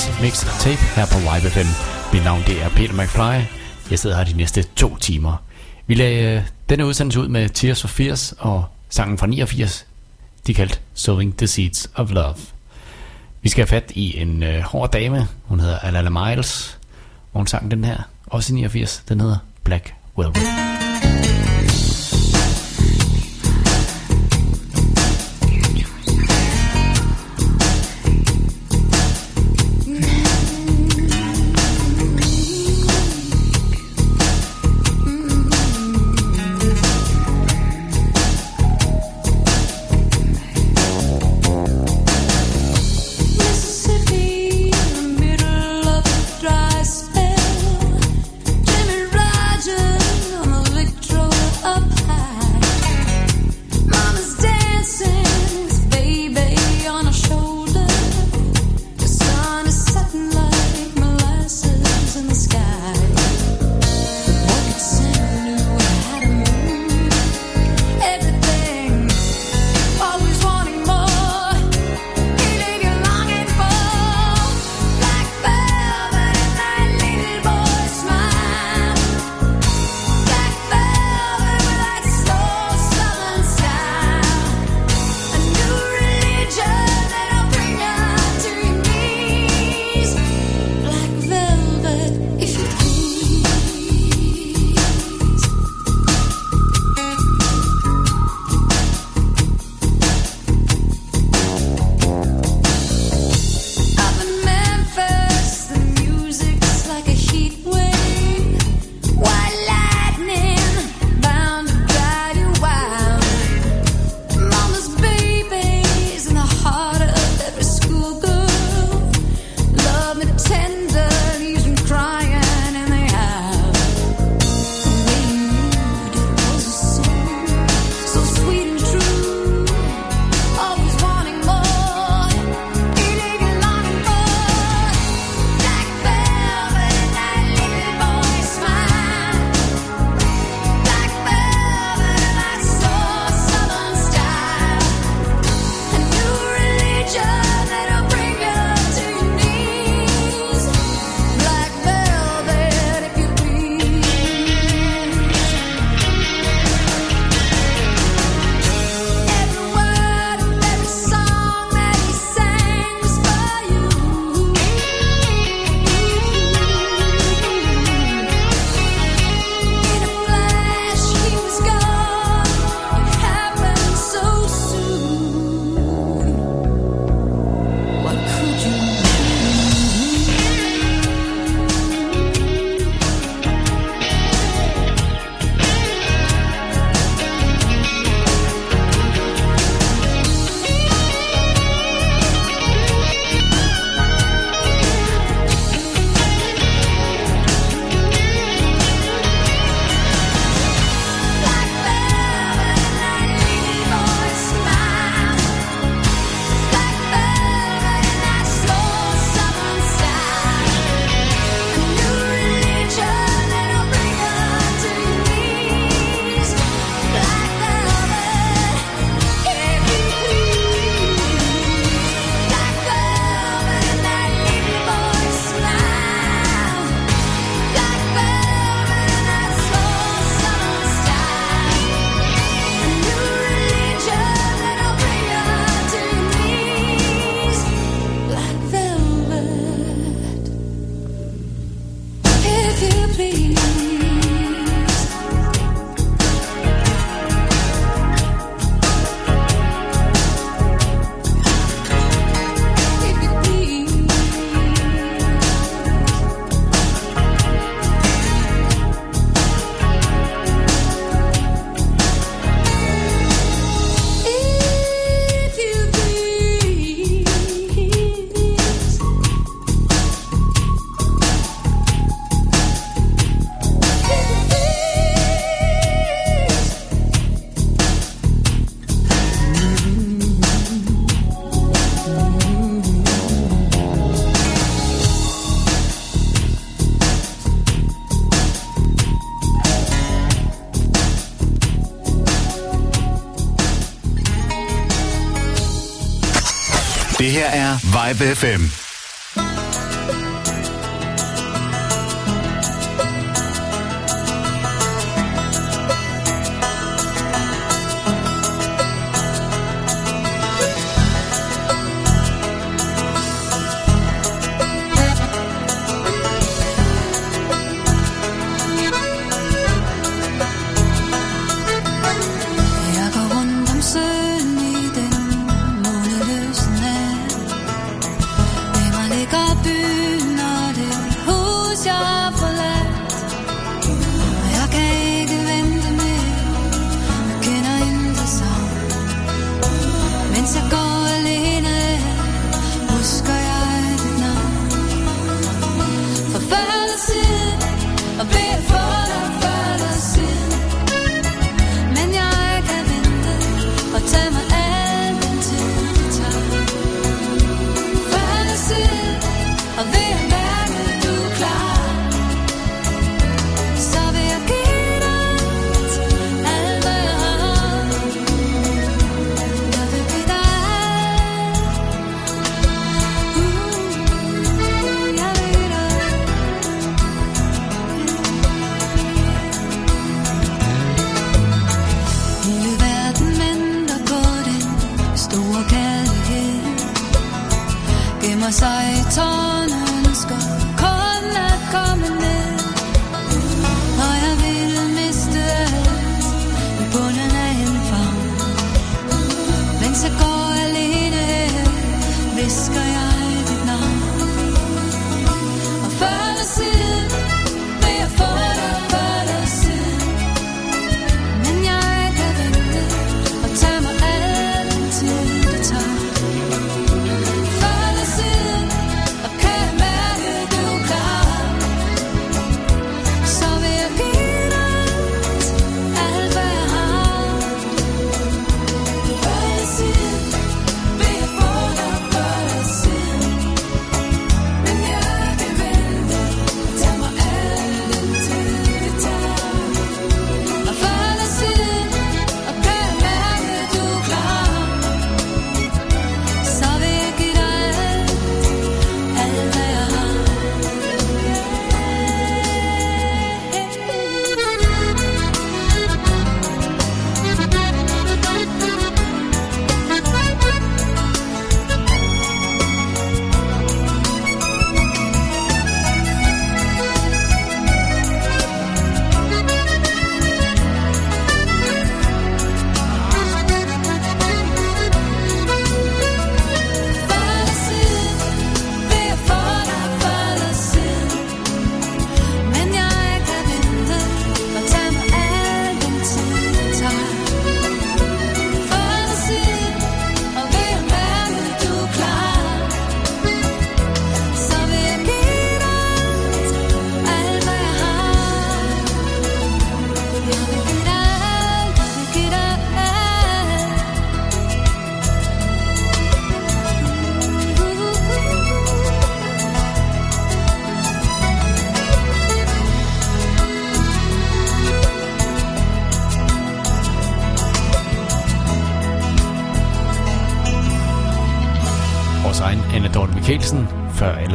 sætte Mix Tape her på Live FM. Mit navn det er Peter McFly. Jeg sidder her de næste to timer. Vi lagde øh, denne udsendelse ud med Tears for Fears og sangen fra 89. De kaldt Sowing the Seeds of Love. Vi skal have fat i en øh, hård dame. Hun hedder Alala Miles. Og hun sang den her, også i 89. Den hedder Black Velvet. Vibe FM.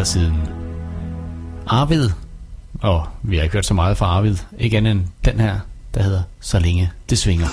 Siden. Arvid, og vi har ikke hørt så meget fra Arvid, ikke andet end den her, der hedder Så længe det svinger.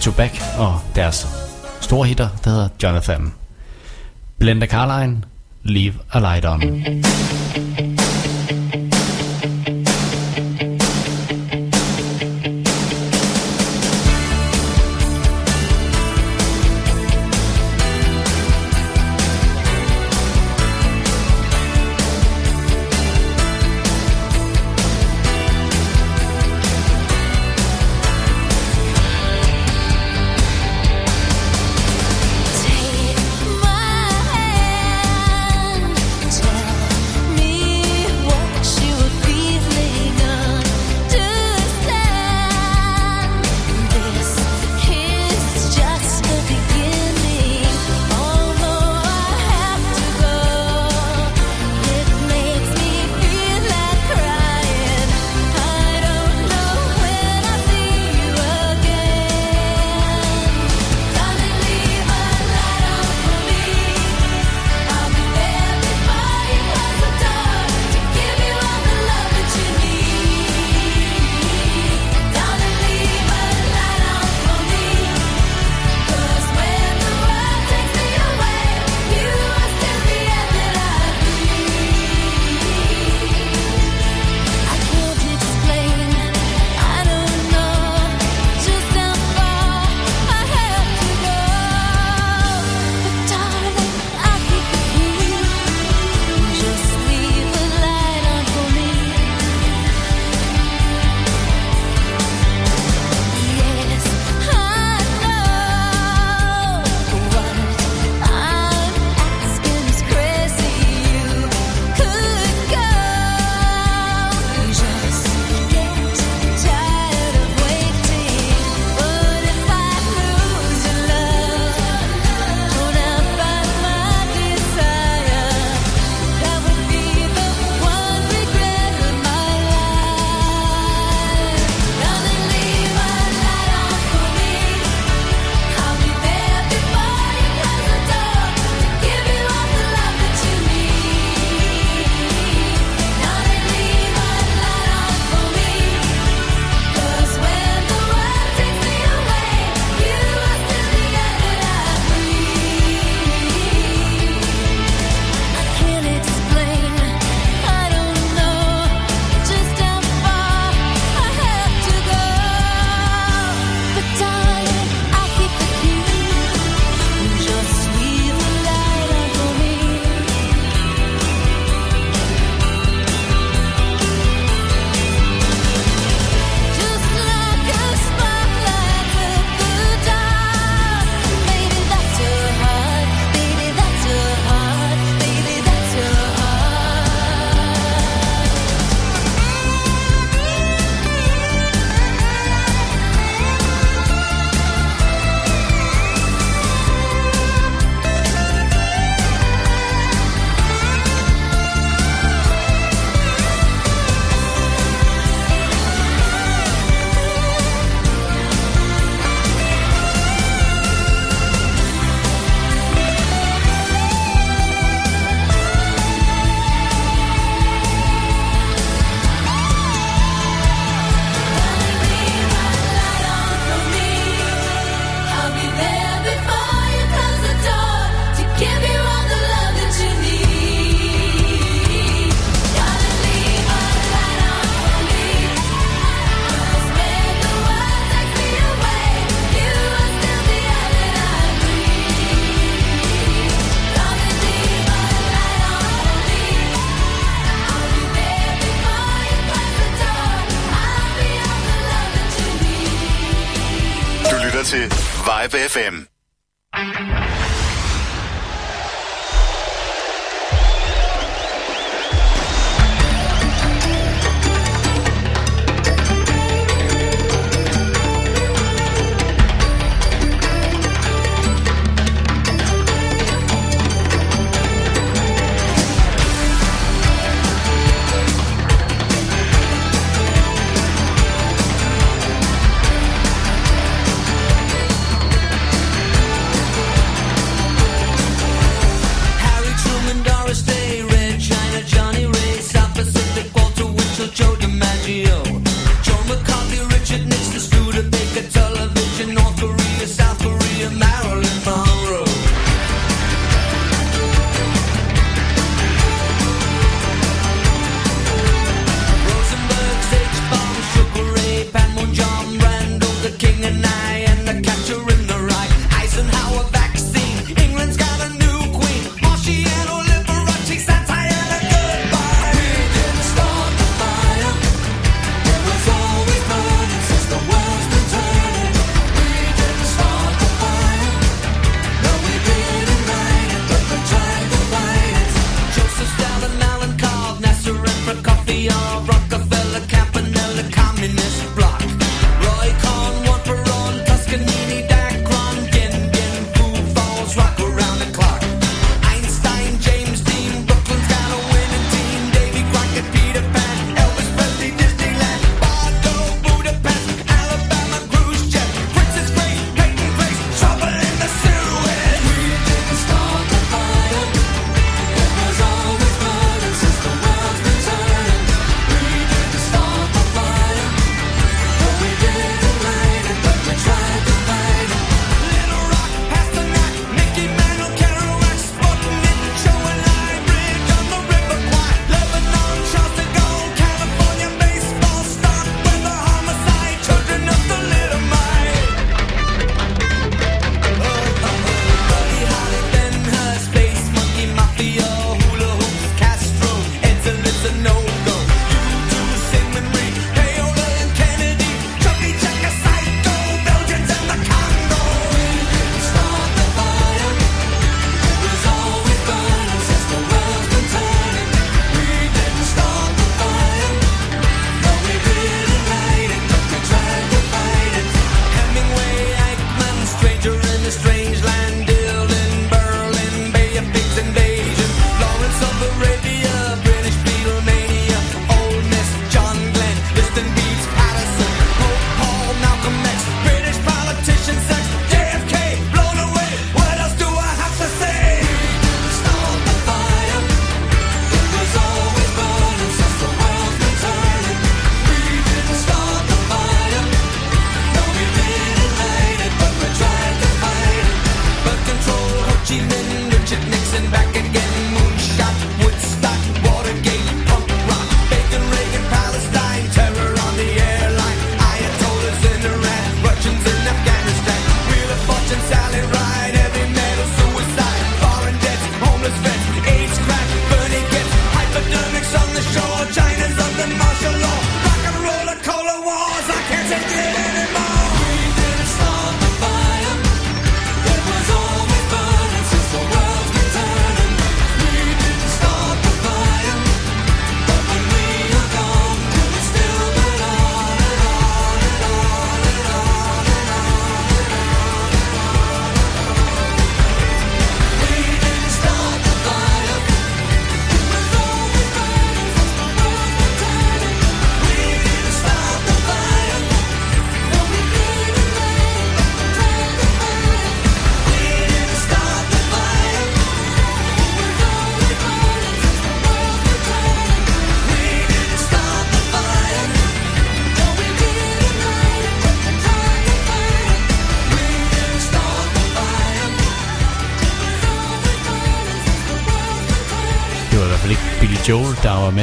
Back to Back og deres store hitter, der hedder Jonathan. Blender Carline, Leave a Light On. FM.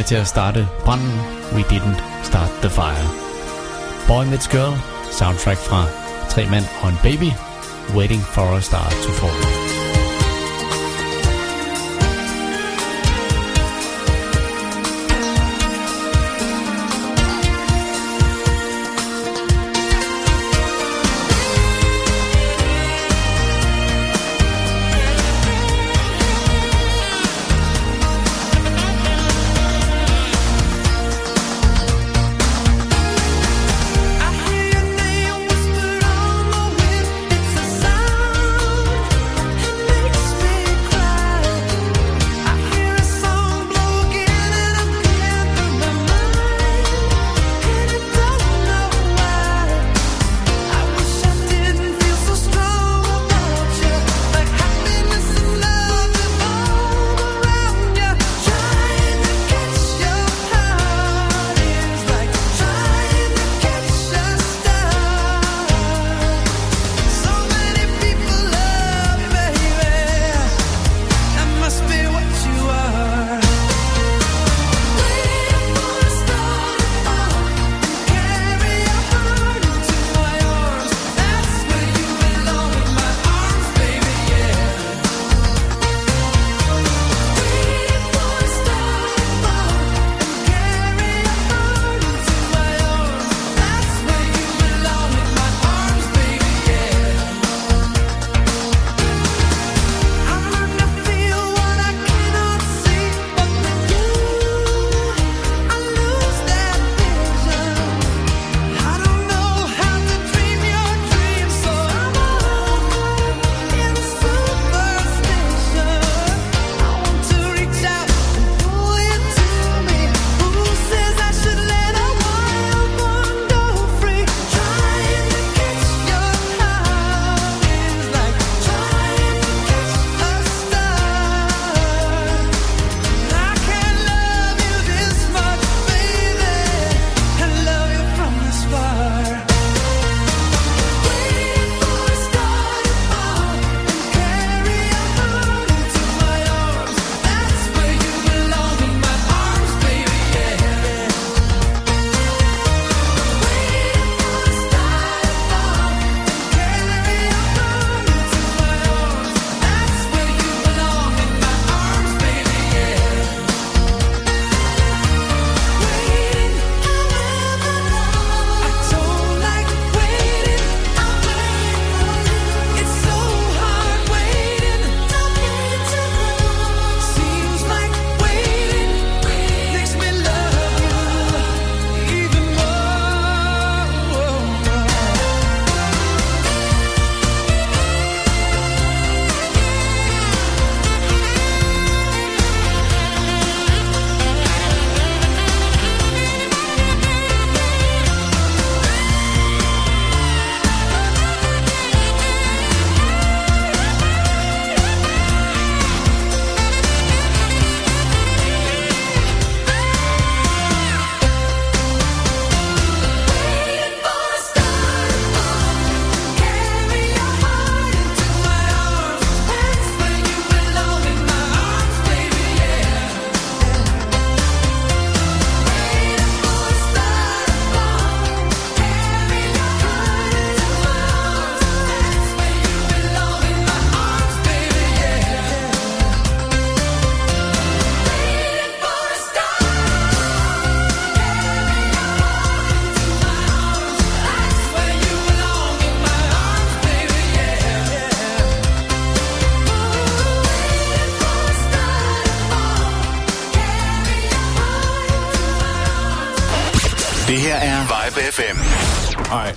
Til at starte branden We Didn't Start the Fire. Boy Meets Girl, soundtrack fra Tre Mænd og en Baby, Waiting for a Star to Fall.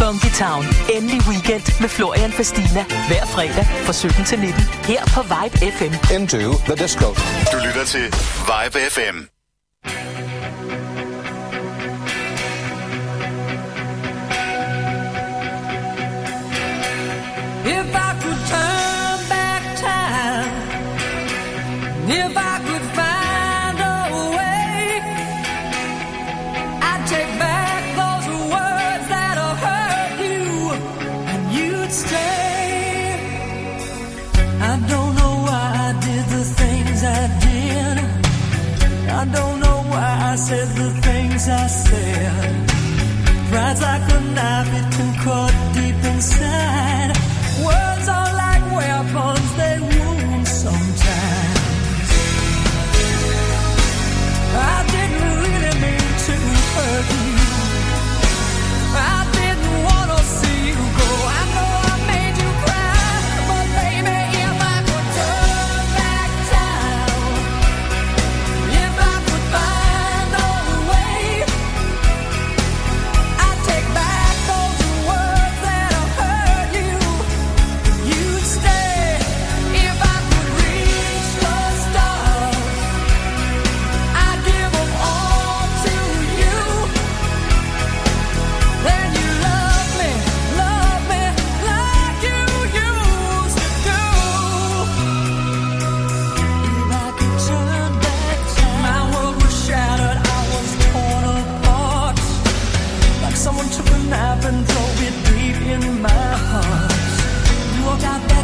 Funky Town. Endelig weekend med Florian Fastina. Hver fredag fra 17 til 19. Her på Vibe FM. Into the disco. Du lytter til Vibe FM. I sail, rides like a knife into caught deep inside. And control it deep in my heart. You walk out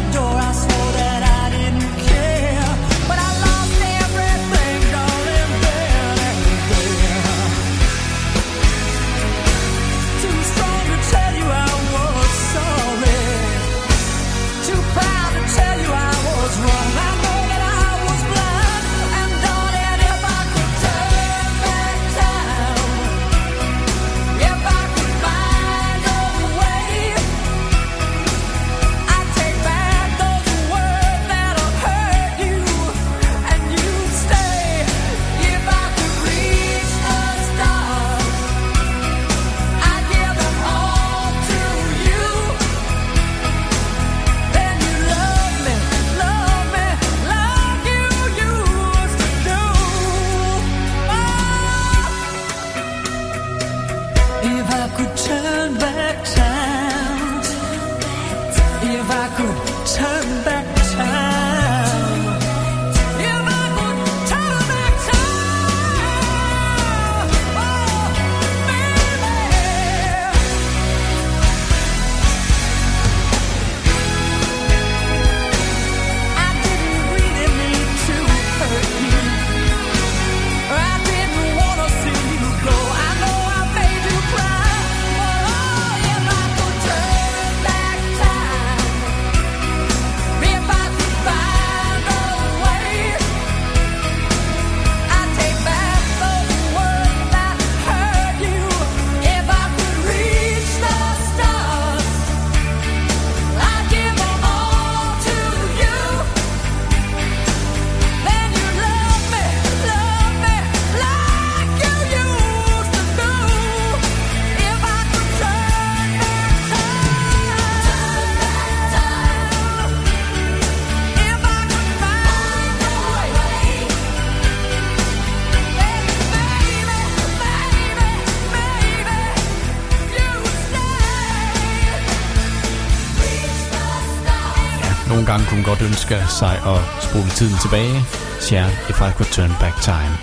godt ønsker sig at spole tiden tilbage. Share If I Could Turn Back Time.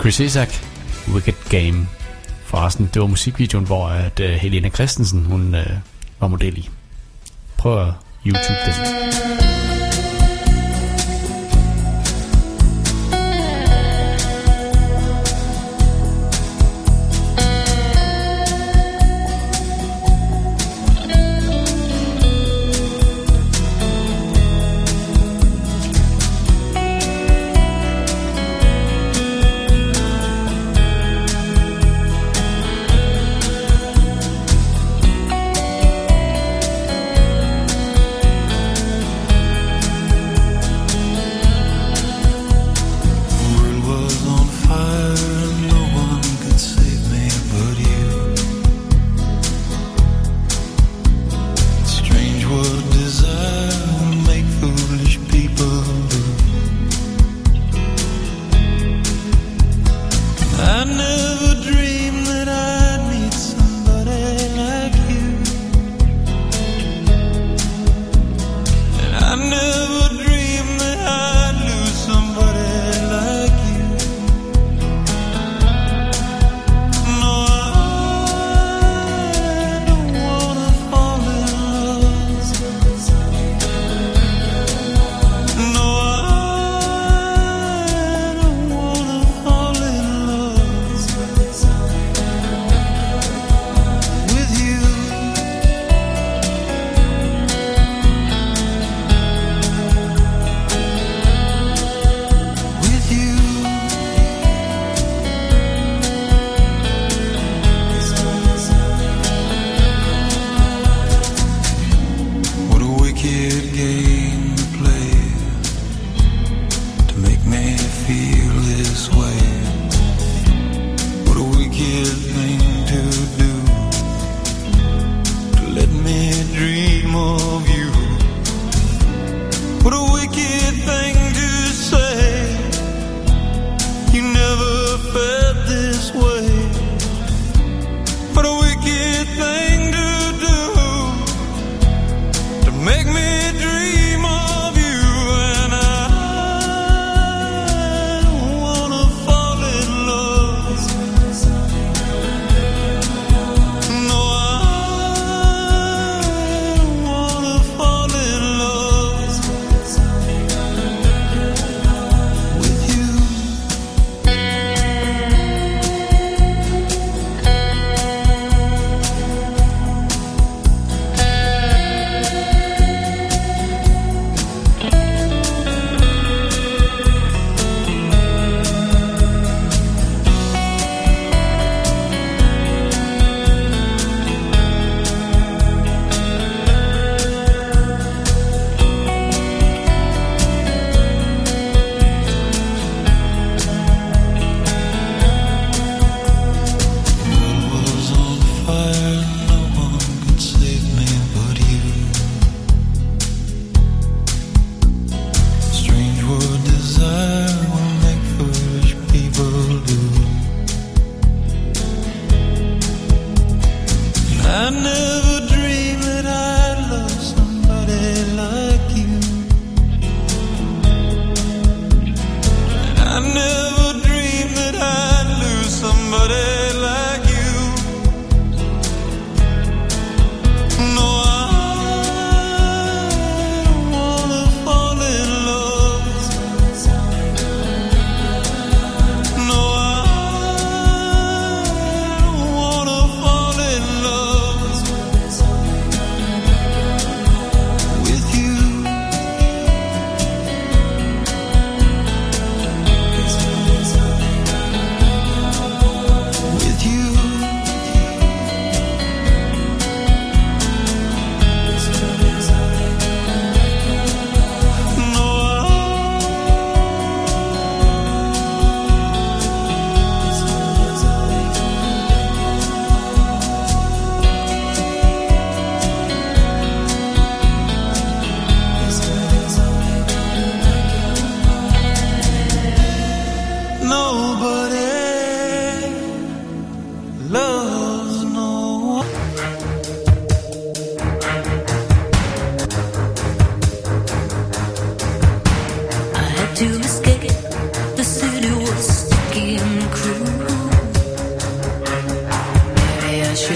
Chris Isaac, Wicked Game. Forresten, det var musikvideoen, hvor at, uh, Helena Christensen hun, øh, var model i. Prøv at YouTube den.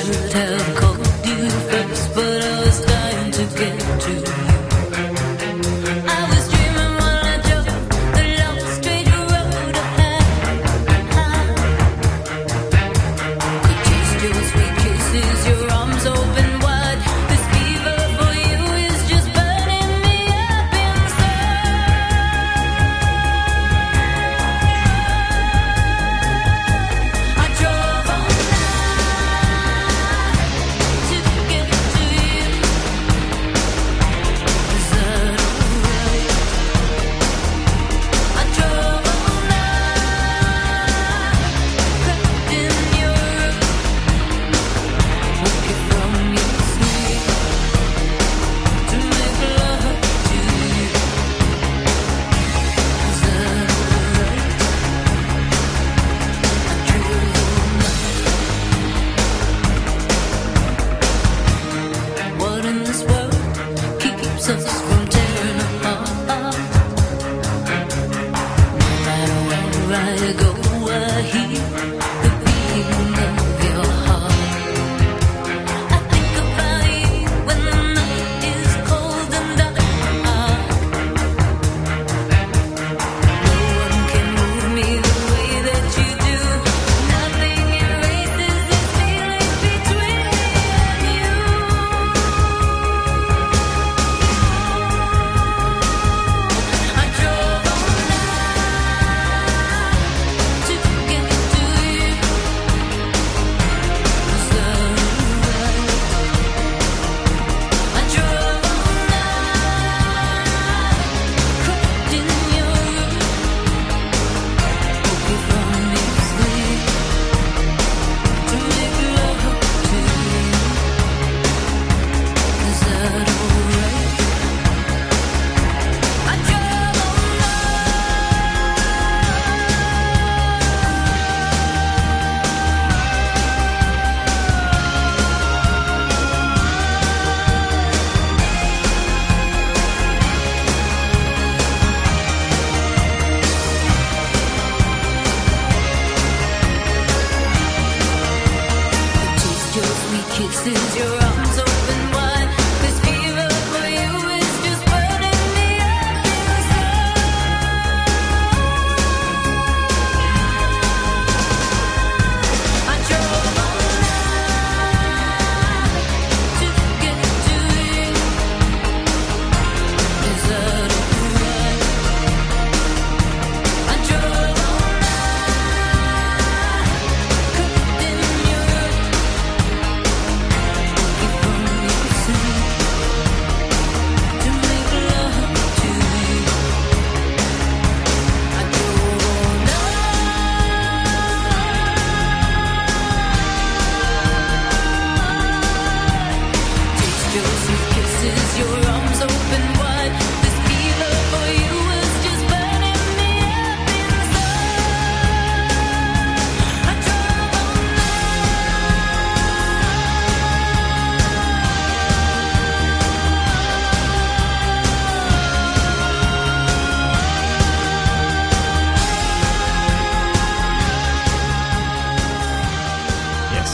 Should have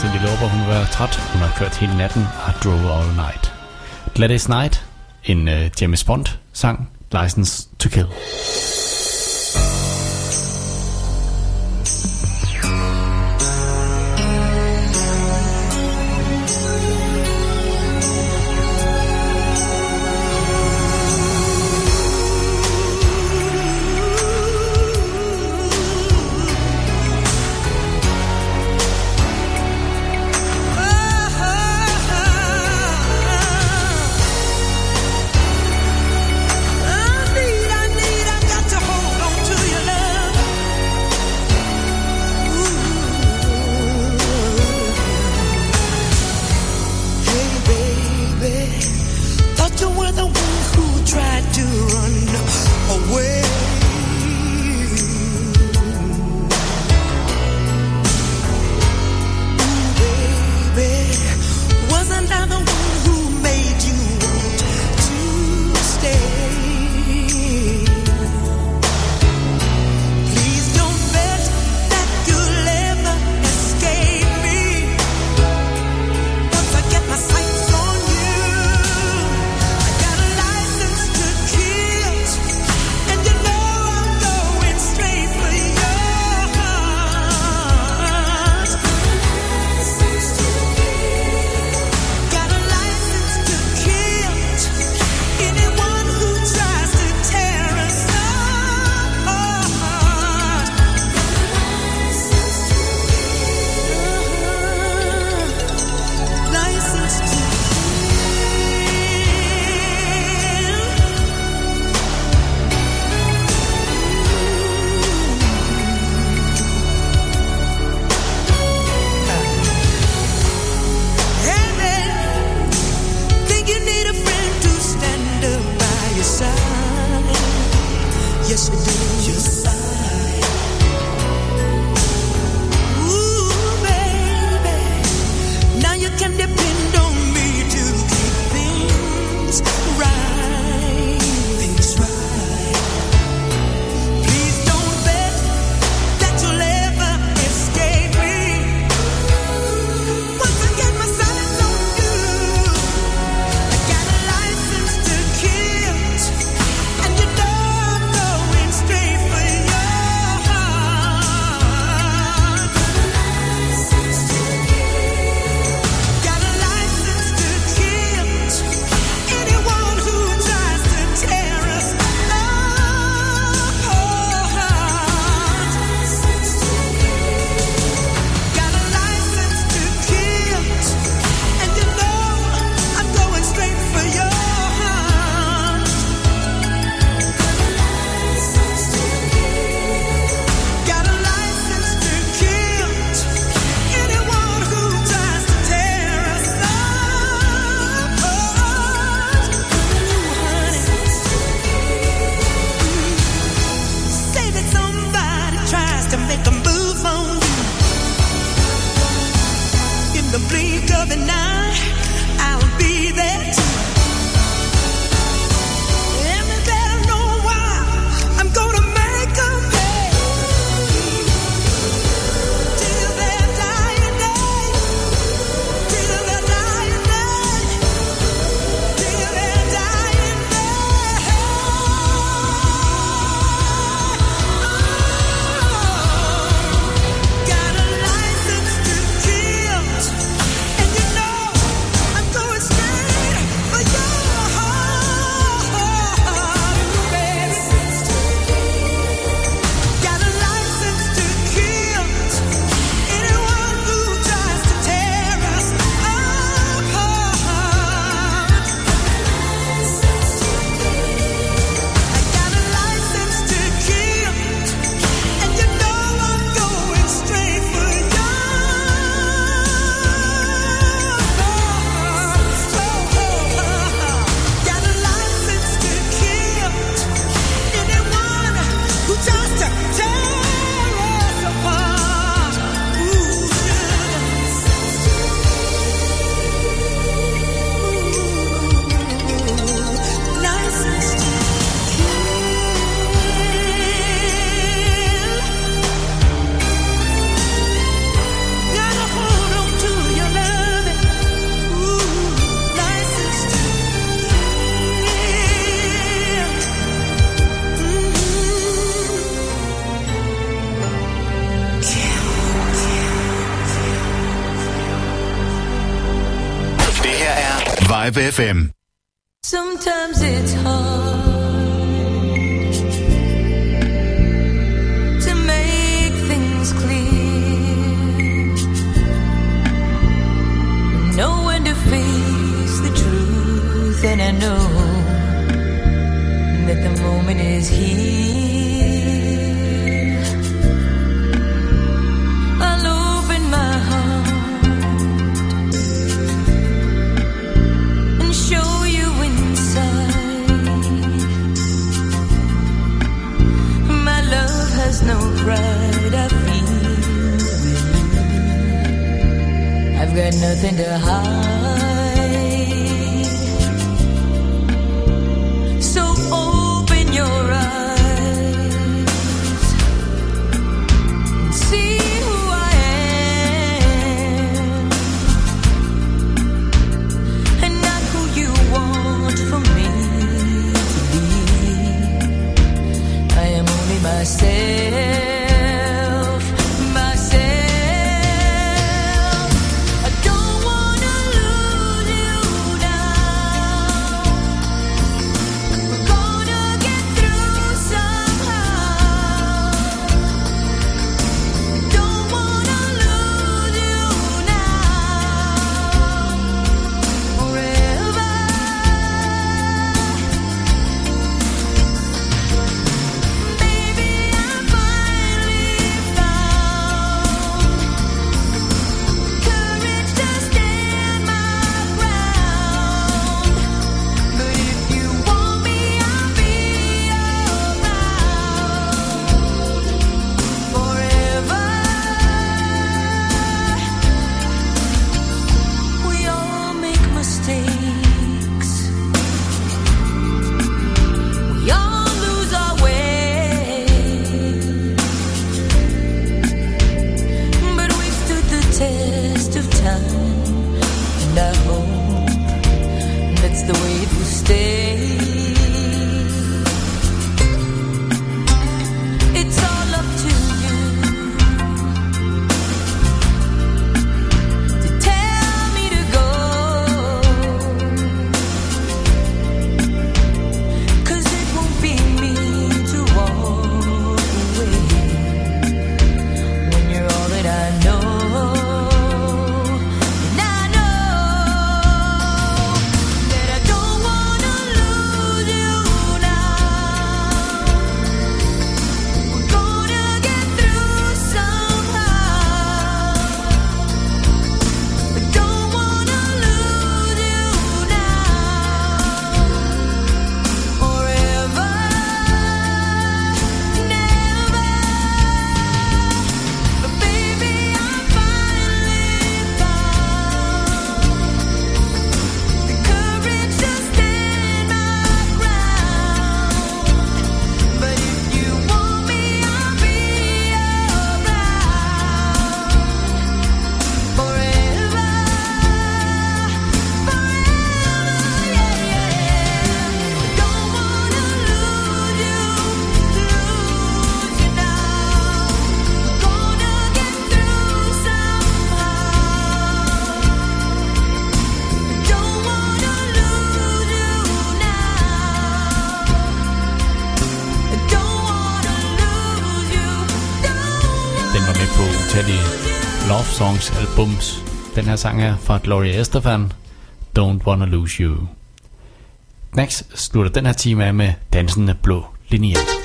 Cindy Lauper, hun var træt. Hun har kørt hele natten og drove all night. Gladys Night, en uh, James Bond-sang, License to Kill. Live FM. bums. Den her sang her fra Gloria Estefan, Don't Wanna Lose You. Next slutter den her time af med dansende blå linjer.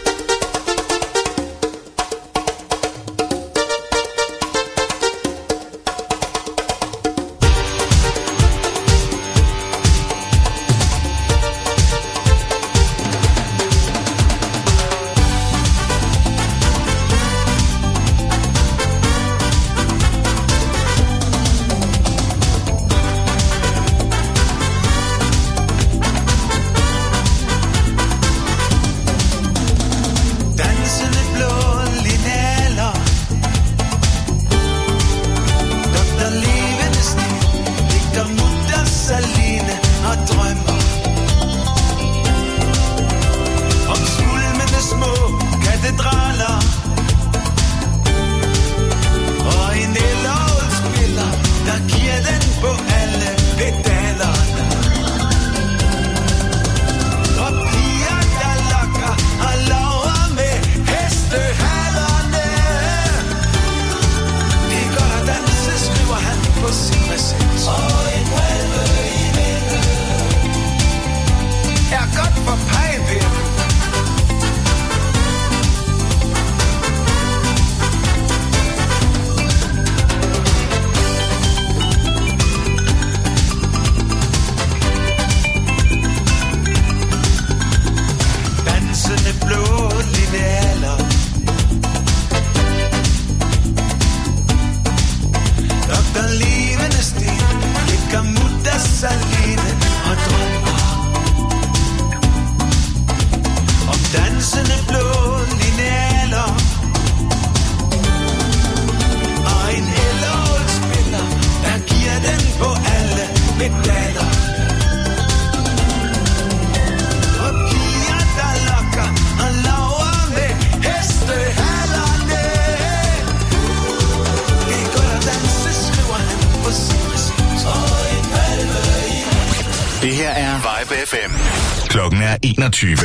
21.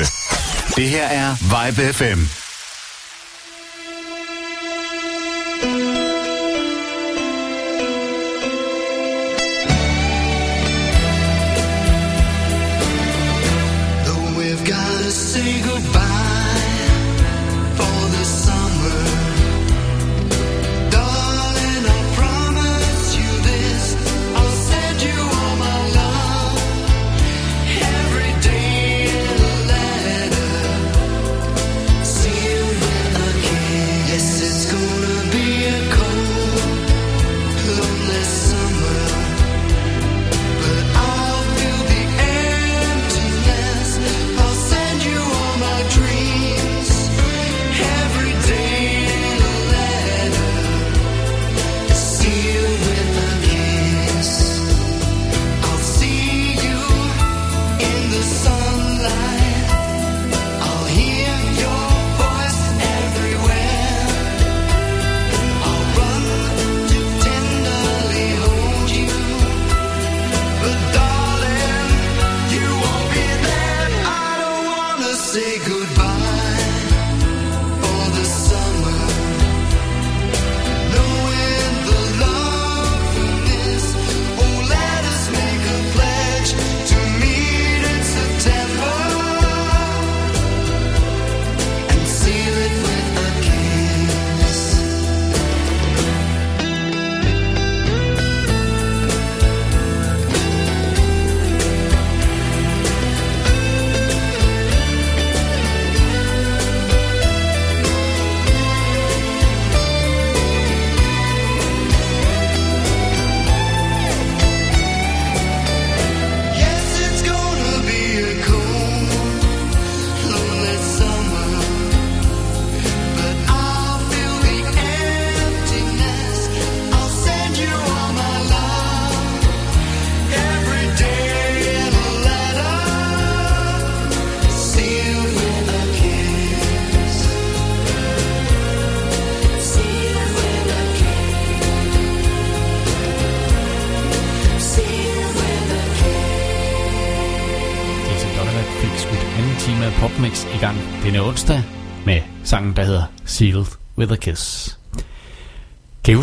Det her er Vibe FM.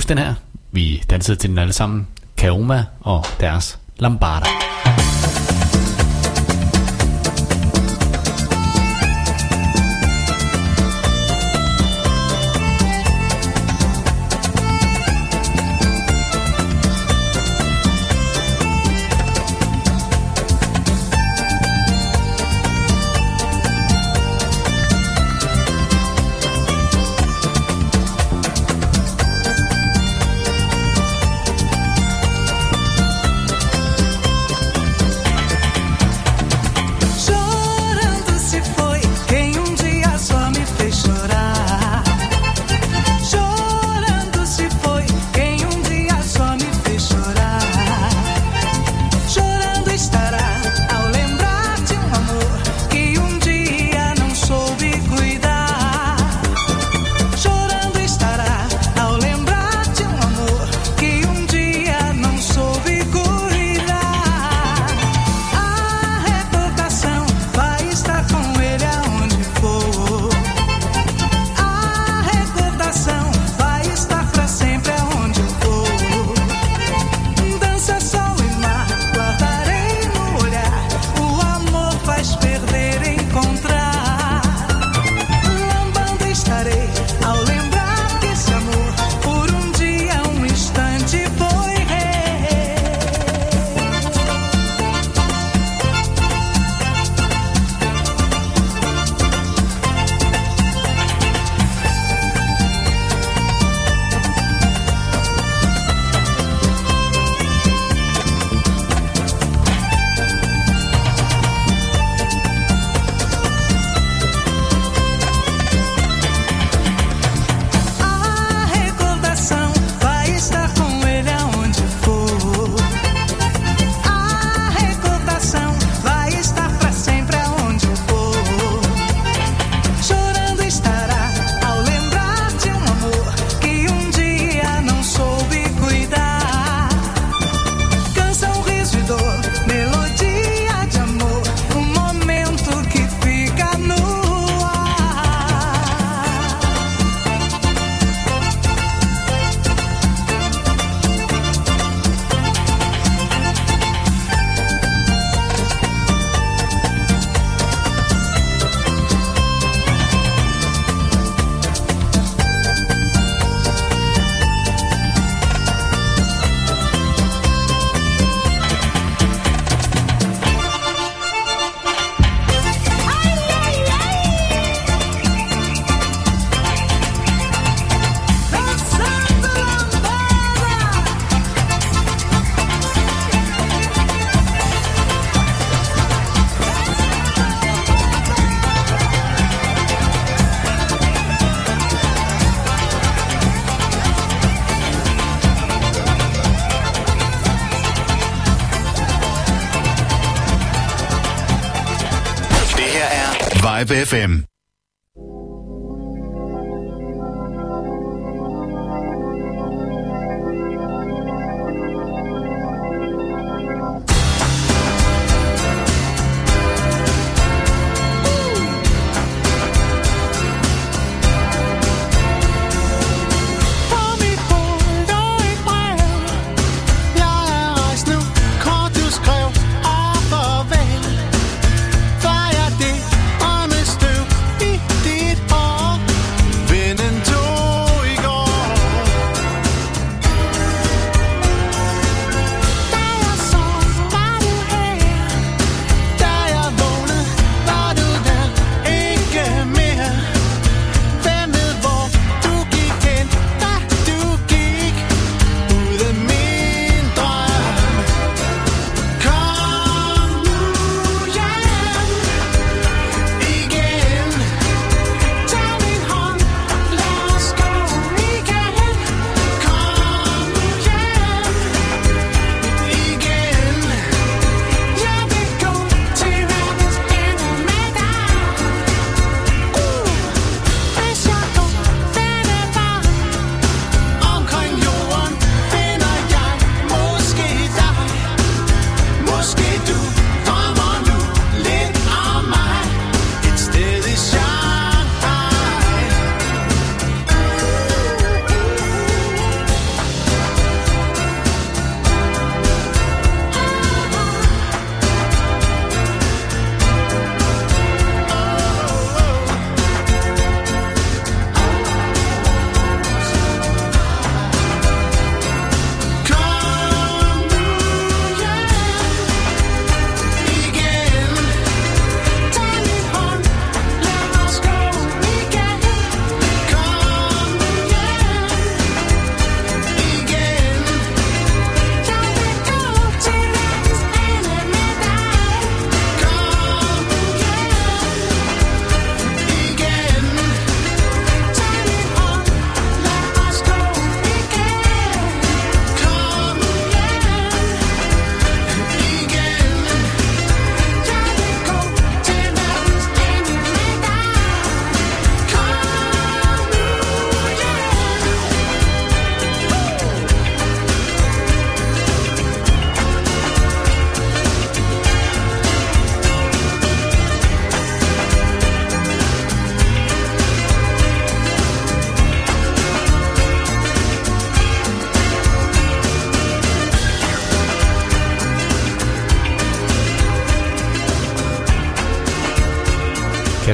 den her. Vi dansede til den alle sammen. Kaoma og deres Lambada. Vibe FM.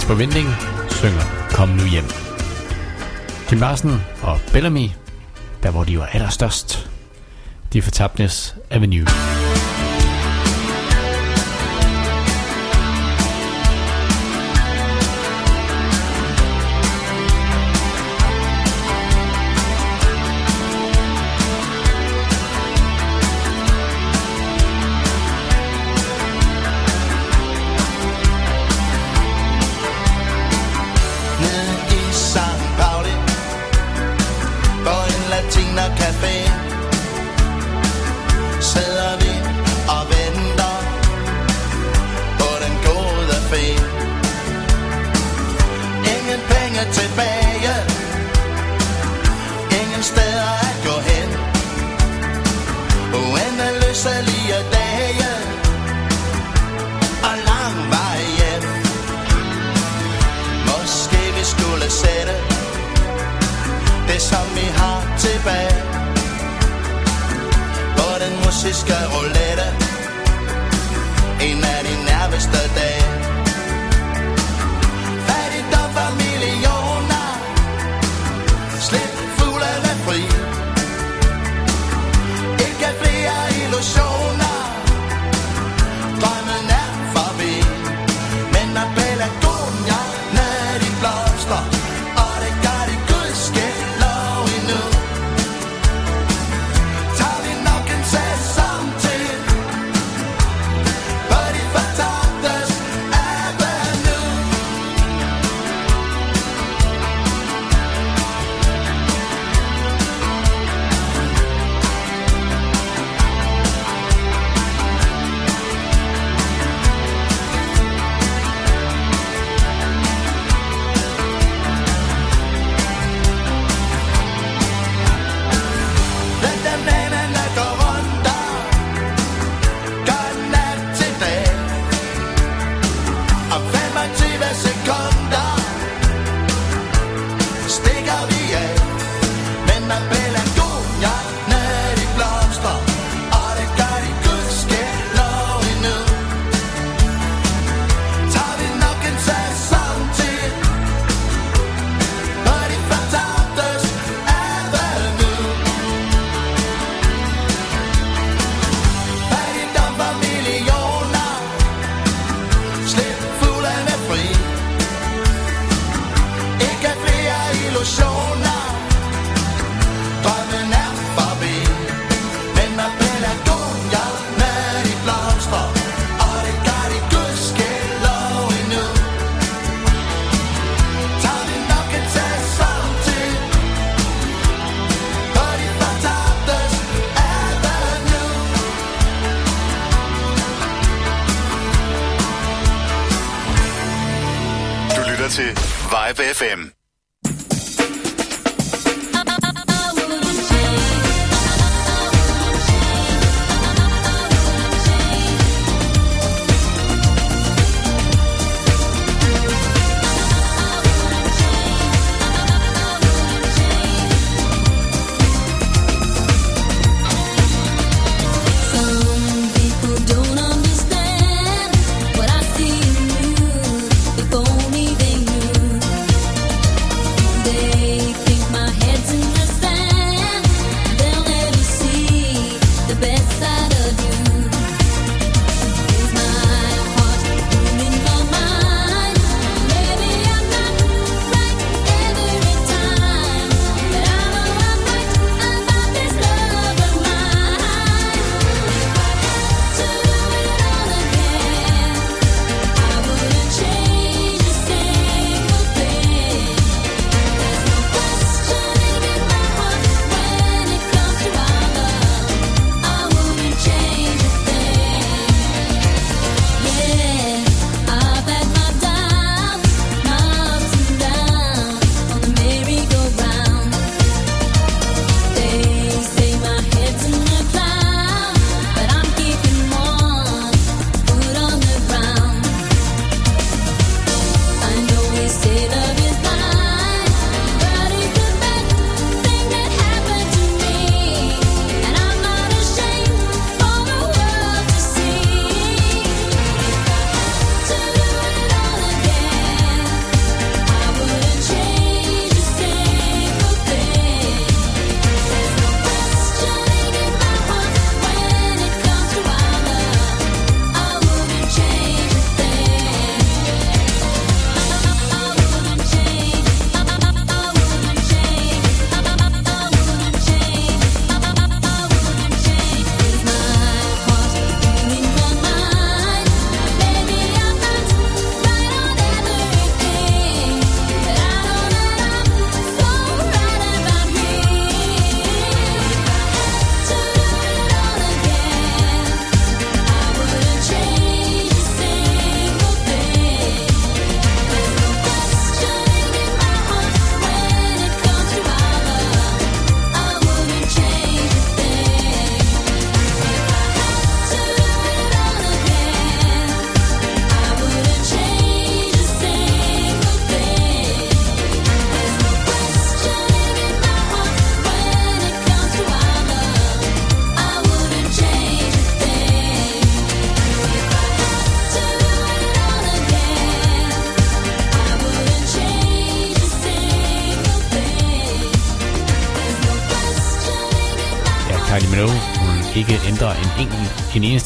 Kasper Vinding synger Kom nu hjem. Kim Larsen og Bellamy, der hvor de var allerstørst, de fortabtes Avenue.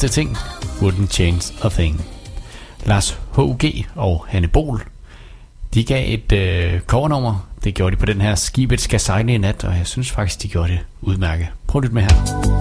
næste ting, Wouldn't Change a Thing. Lars H.G. og Hanne Bol, de gav et øh, covernummer. Det gjorde de på den her Skibet skal sejle i nat, og jeg synes faktisk, de gjorde det udmærket. Prøv at med her.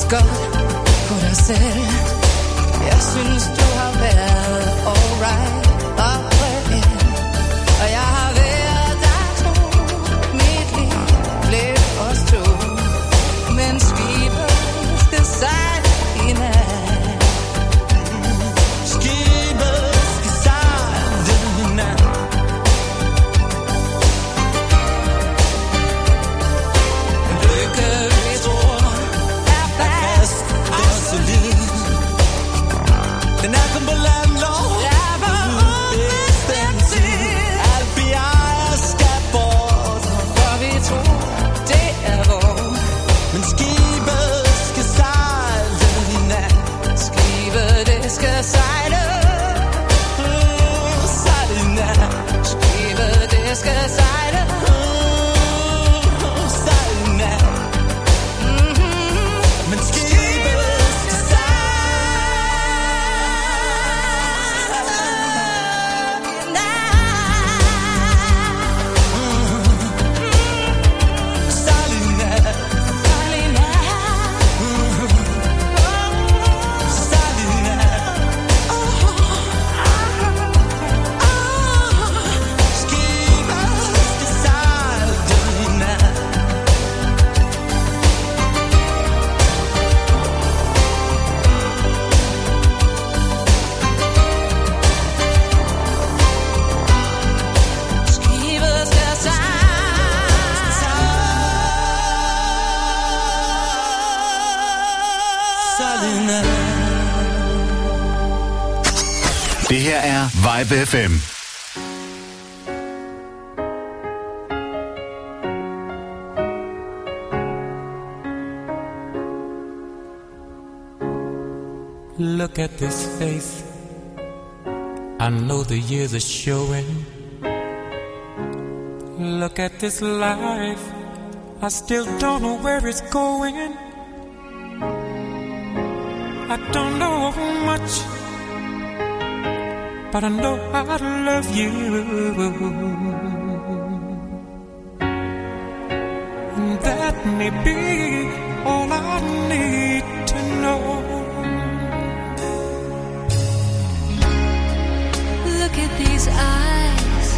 Pas godt på dig selv. Jeg synes, du har været alright og reel. Og jeg har FM. Look at this face. I know the years are showing. Look at this life. I still don't know where it's going. I don't know how much, but I know I love you. And that may be all I need to know. Look at these eyes.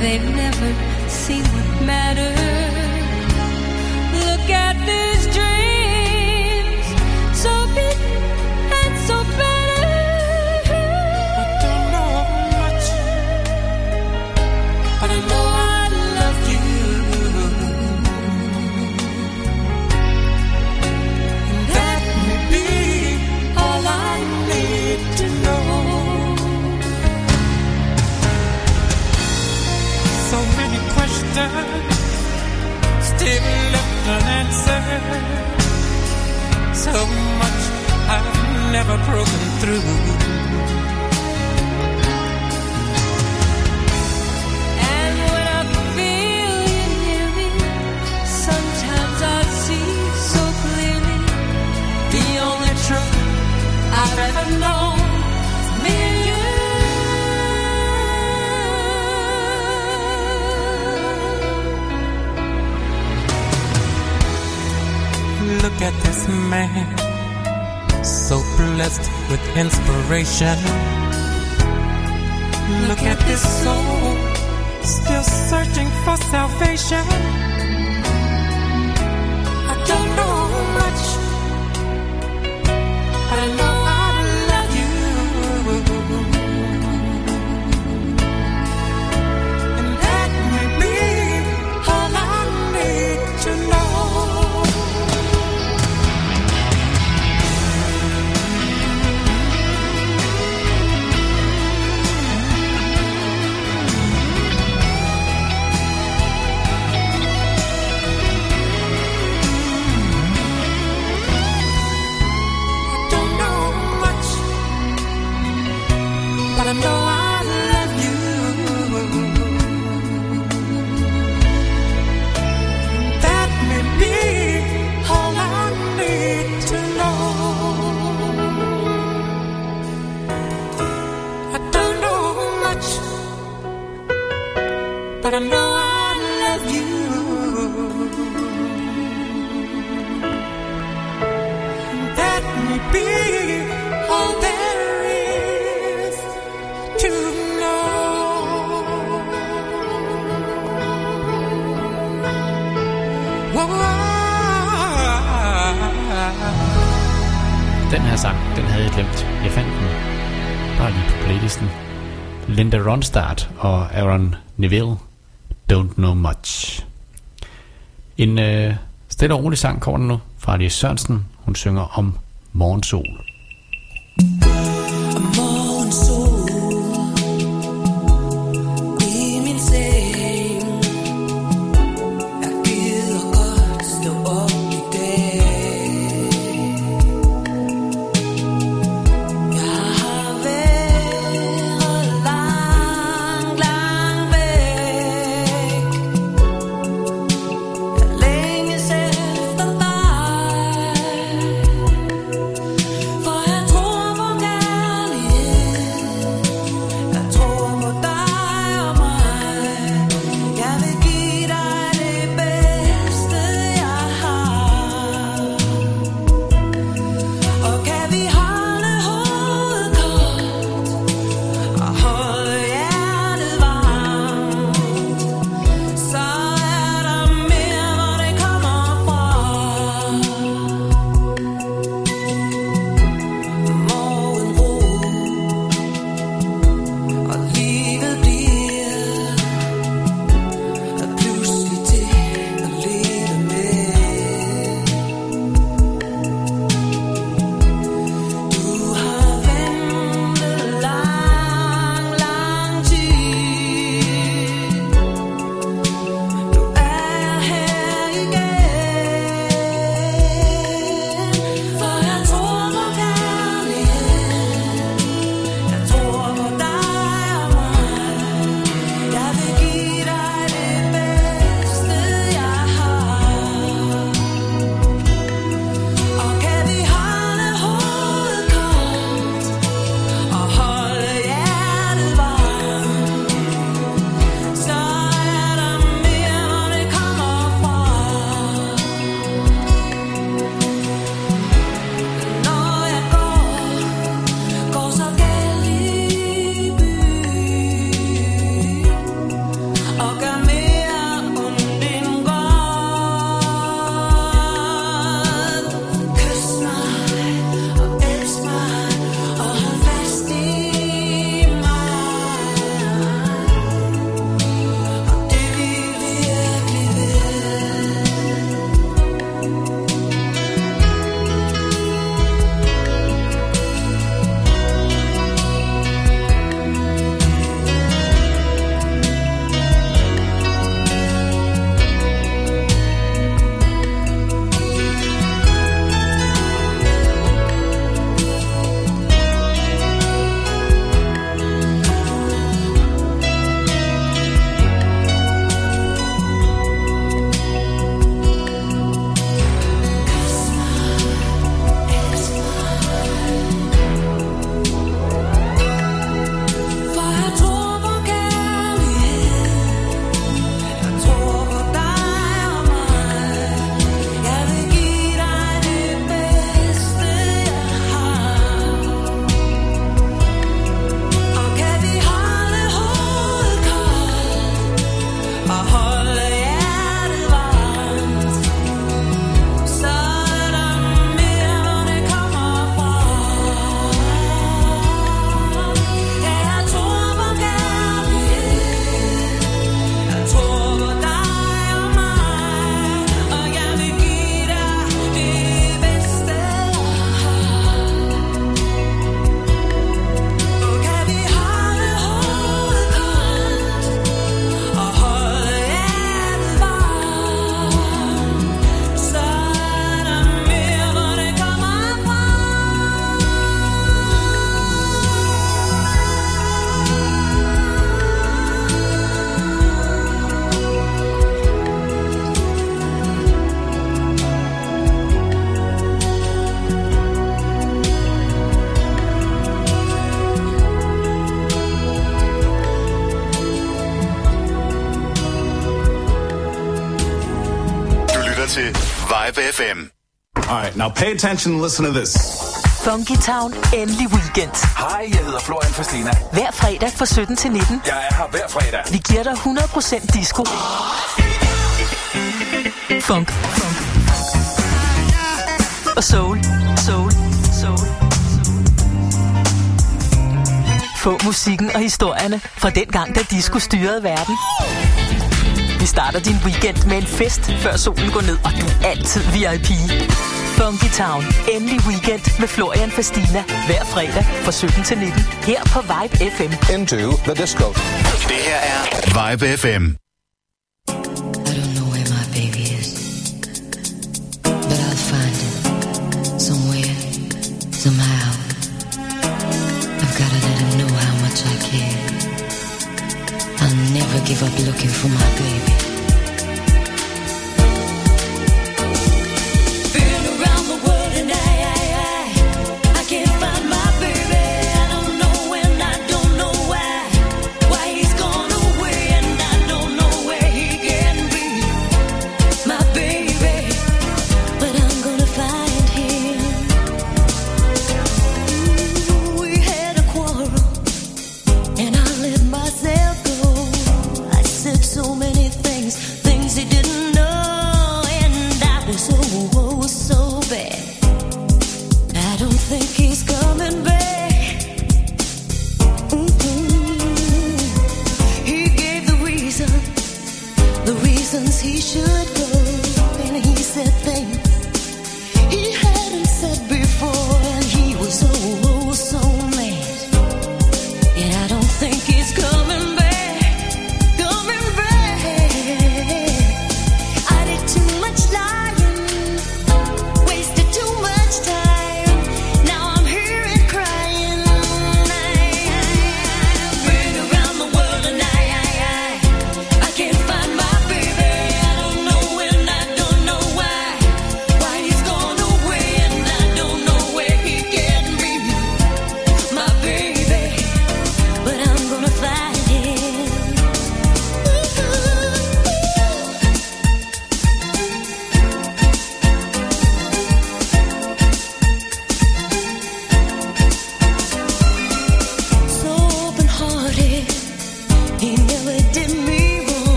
They've never seen what matters. Never broken through. And when I feel you near me, sometimes I see so clearly the only truth I've ever known. Me and you. Look at this man, so blessed with inspiration. Look at this soul, still searching for salvation. I don't know I love you. That may be all there to know. Whoa. Den her sang, den havde jeg glemt. Jeg fandt den bare. Linda Ronstadt og Aaron Neville Don't Know Much. En øh, stille og rolig sang kommer nu fra Alice Sørensen. Hun synger om morgensol. FM. All right, now pay attention and listen to this. Funky Town, endelig weekend. Hej, jeg hedder Florian Fastina. Hver fredag fra 17 til 19. Jeg er her hver fredag. Vi giver dig 100% disco. Funk. Funk. Og soul. Soul. Soul. Få musikken og historierne fra den gang, da disco styrede verden. Starter din weekend med en fest, før solen går ned, og du er altid VIP. Funky Town. Endelig weekend med Florian Fastina. Hver fredag fra 17 til 19. Her på Vibe FM. Into the disco. Det her er Vibe FM. I don't know where my baby is, but I'll find him somewhere, somehow. I've gotta let him know how much I care. I'll never give up looking for my baby.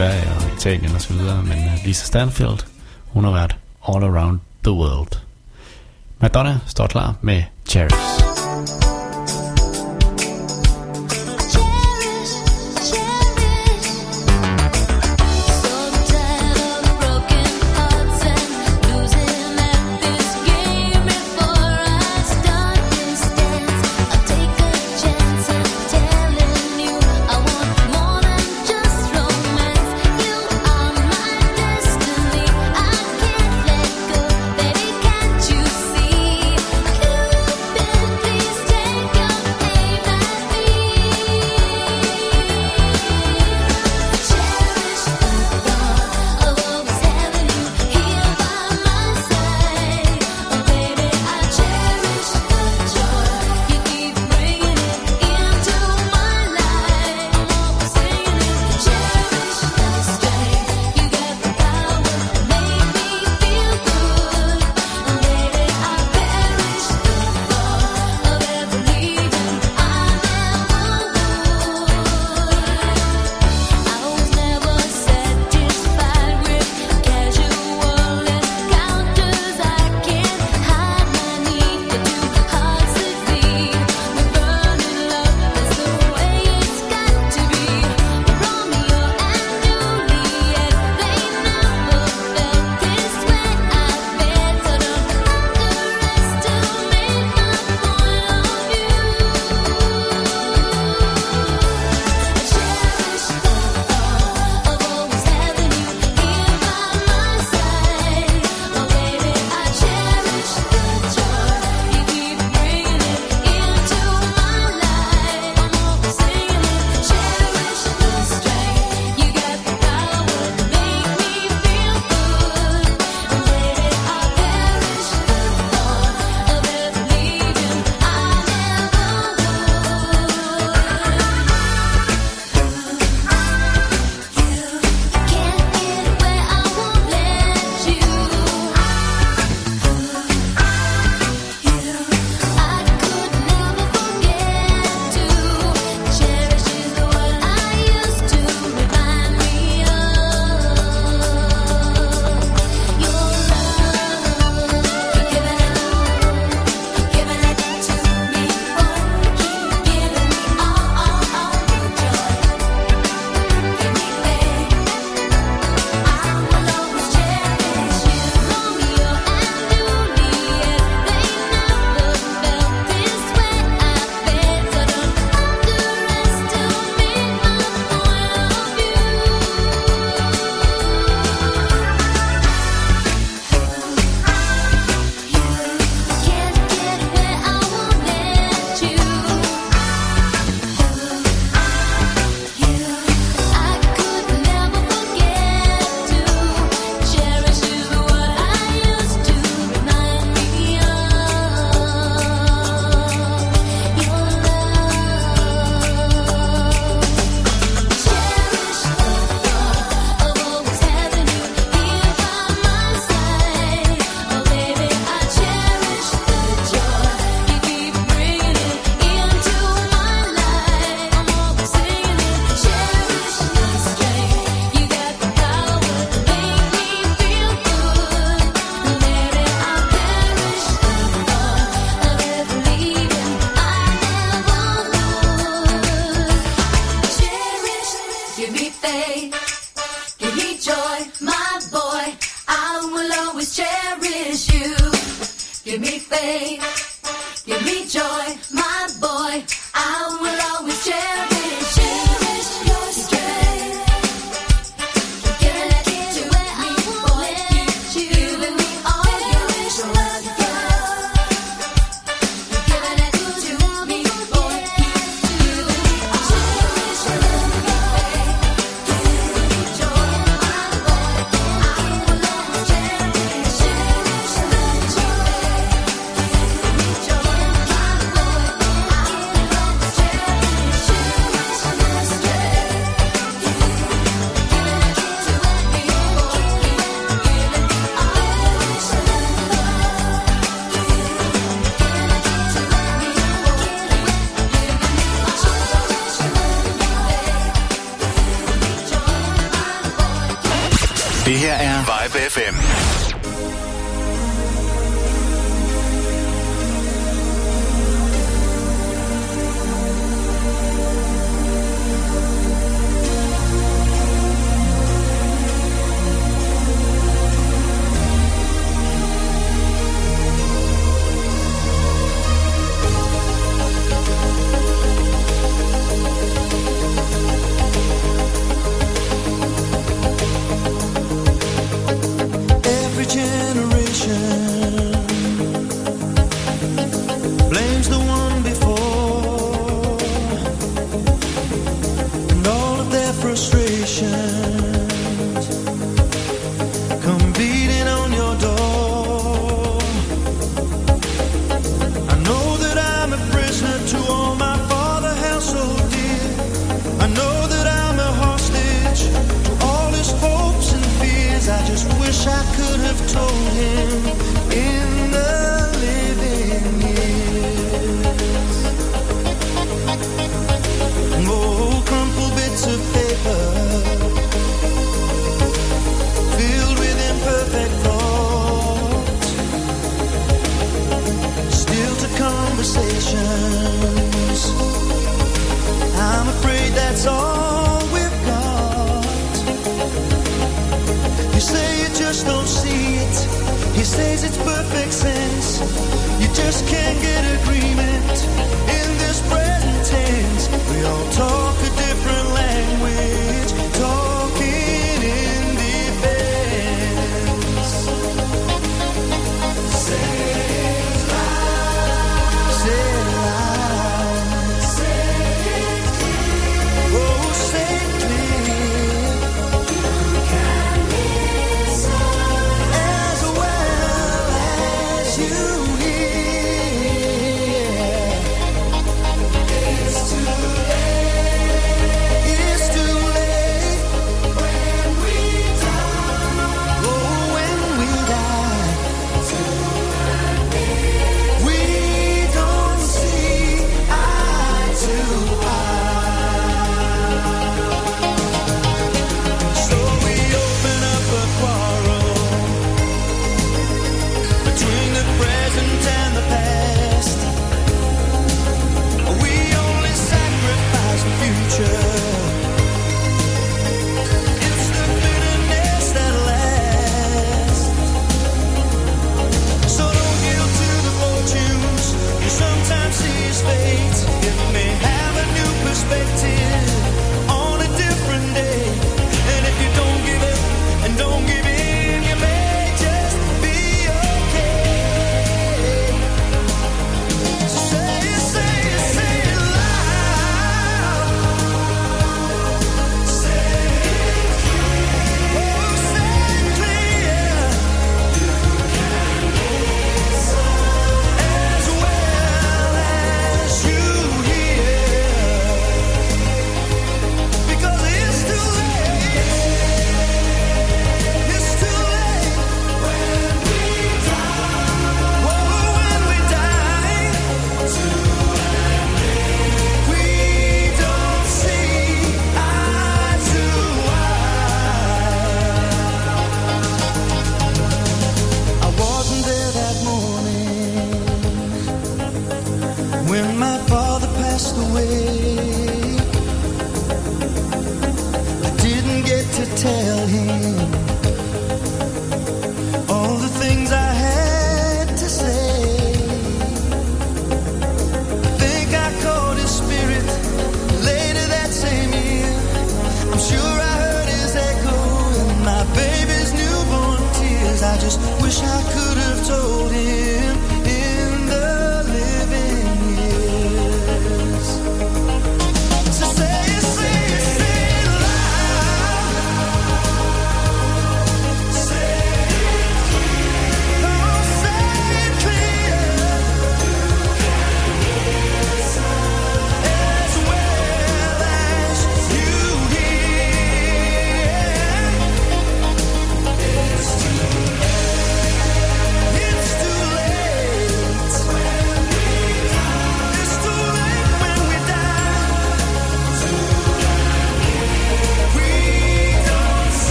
Sverige og Italien og så videre, men øh, Lisa Stanfield, hun har været all around the world. Madonna står klar med Cherish.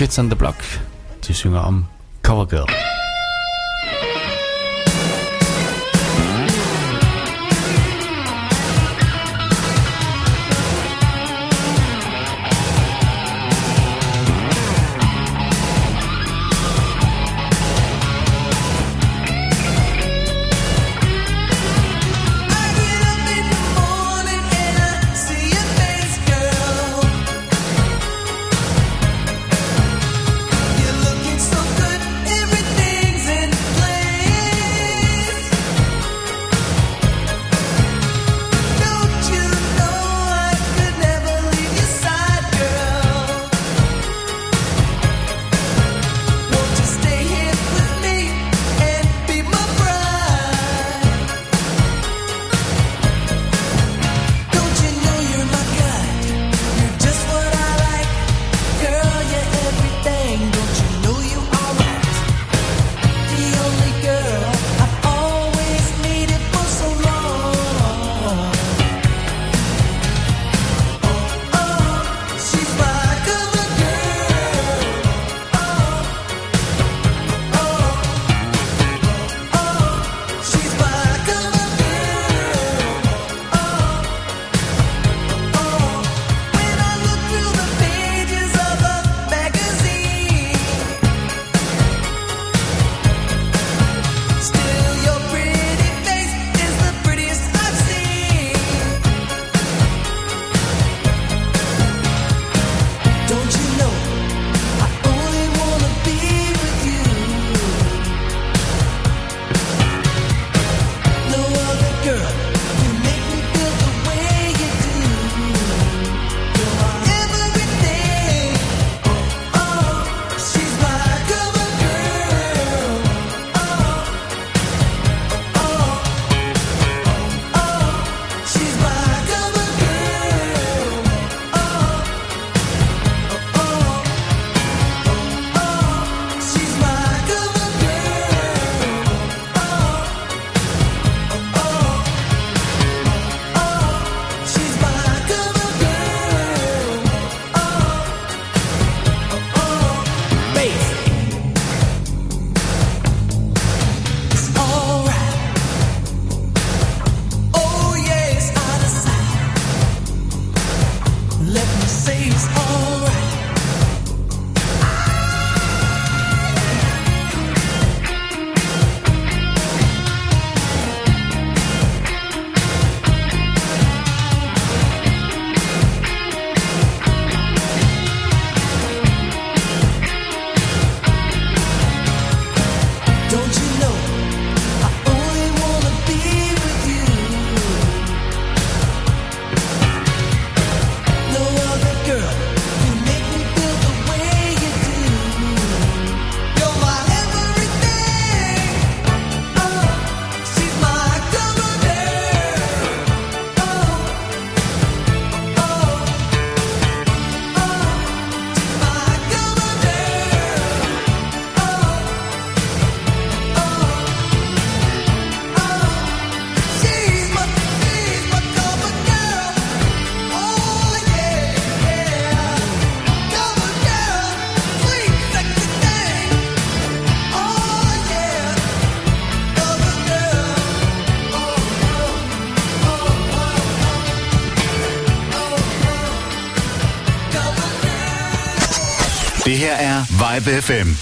Kids on the Block. De synger om Covergirl. BRR Vibe FM.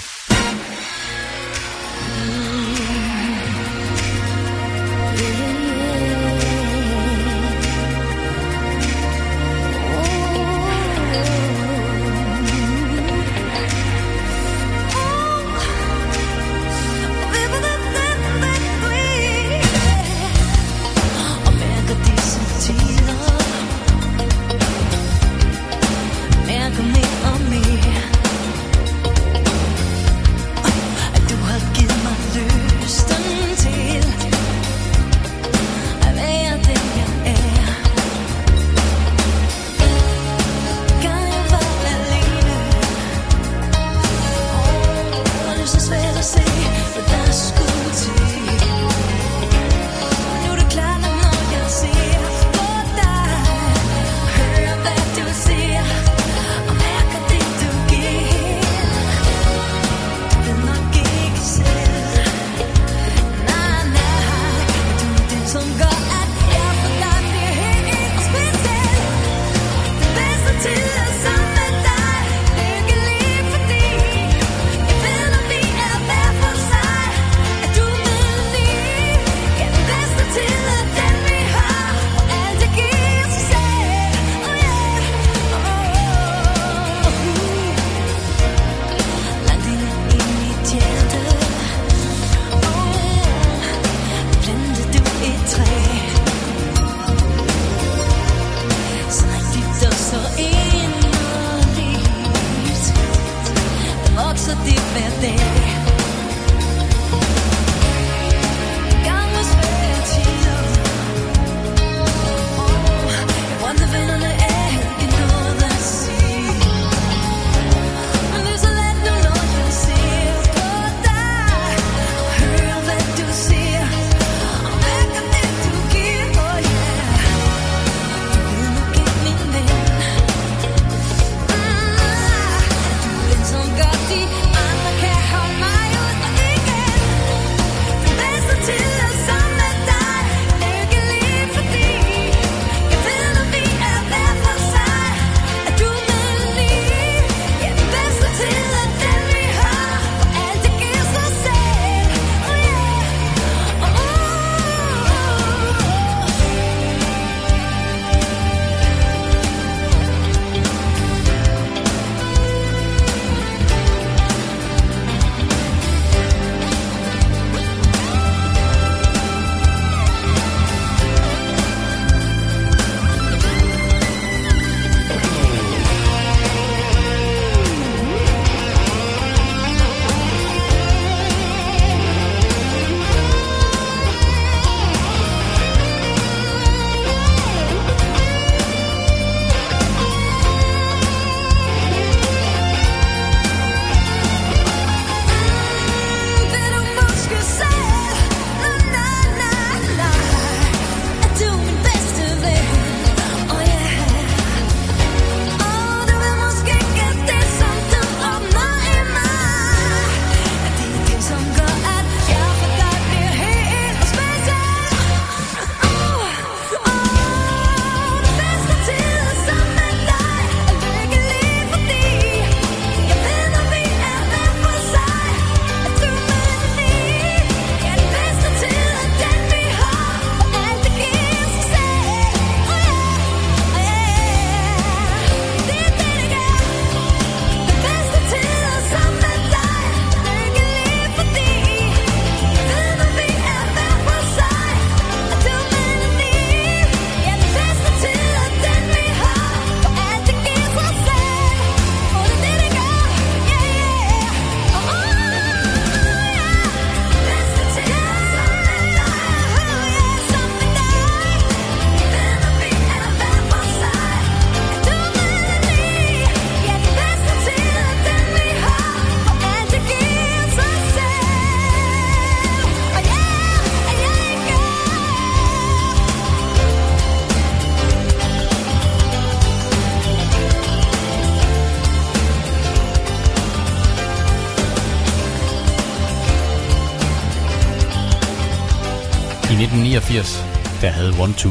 Born to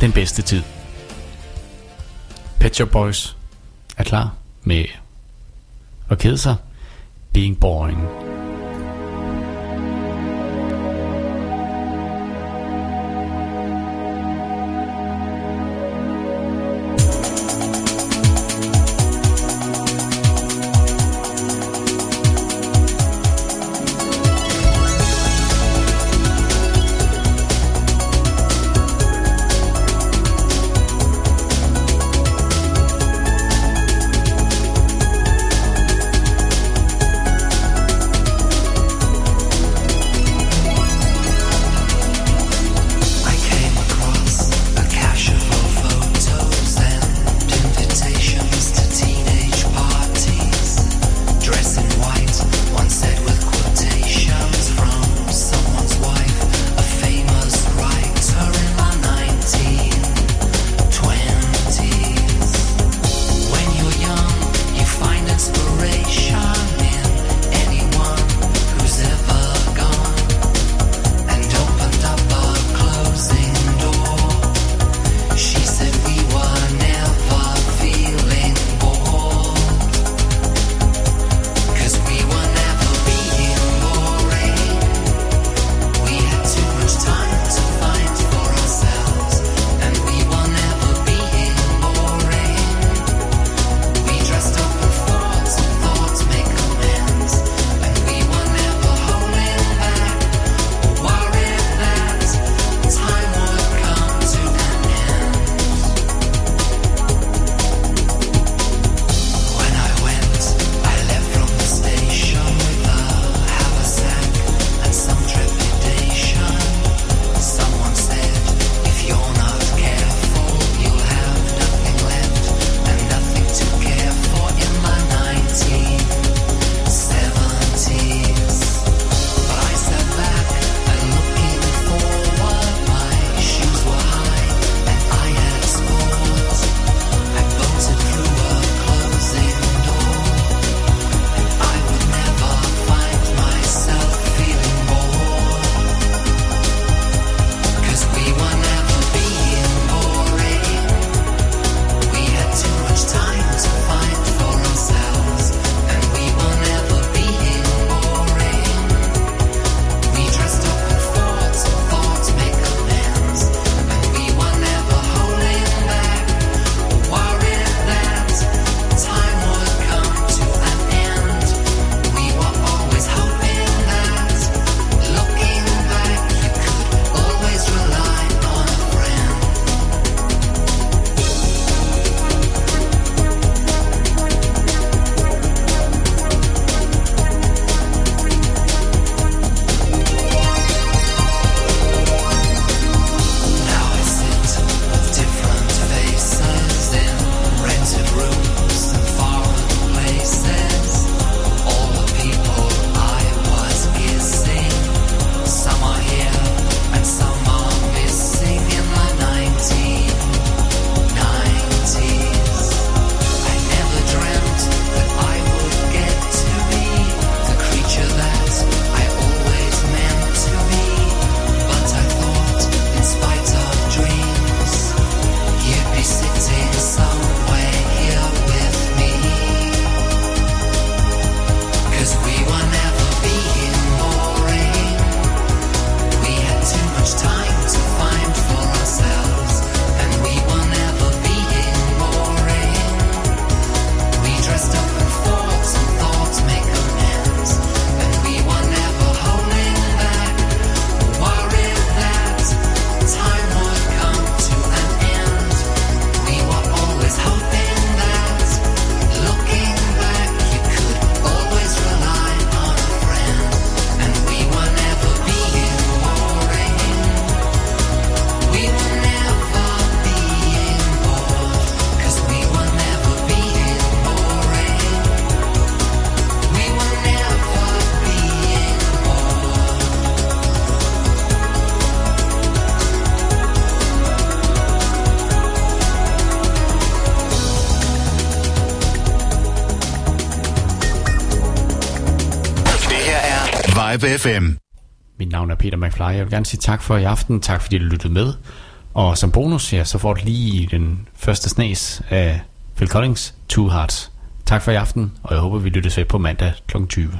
den bedste tid. Pet Shop Boys er klar med at kede sig. Being Boring. FM. Mit navn er Peter McFly. Jeg vil gerne sige tak for i aften. Tak fordi du lyttede med. Og som bonus her, ja, så får du lige den første snes af Phil Collins, Two Hearts. Tak for i aften, og jeg håber, vi lyttes ved på mandag kl. 20.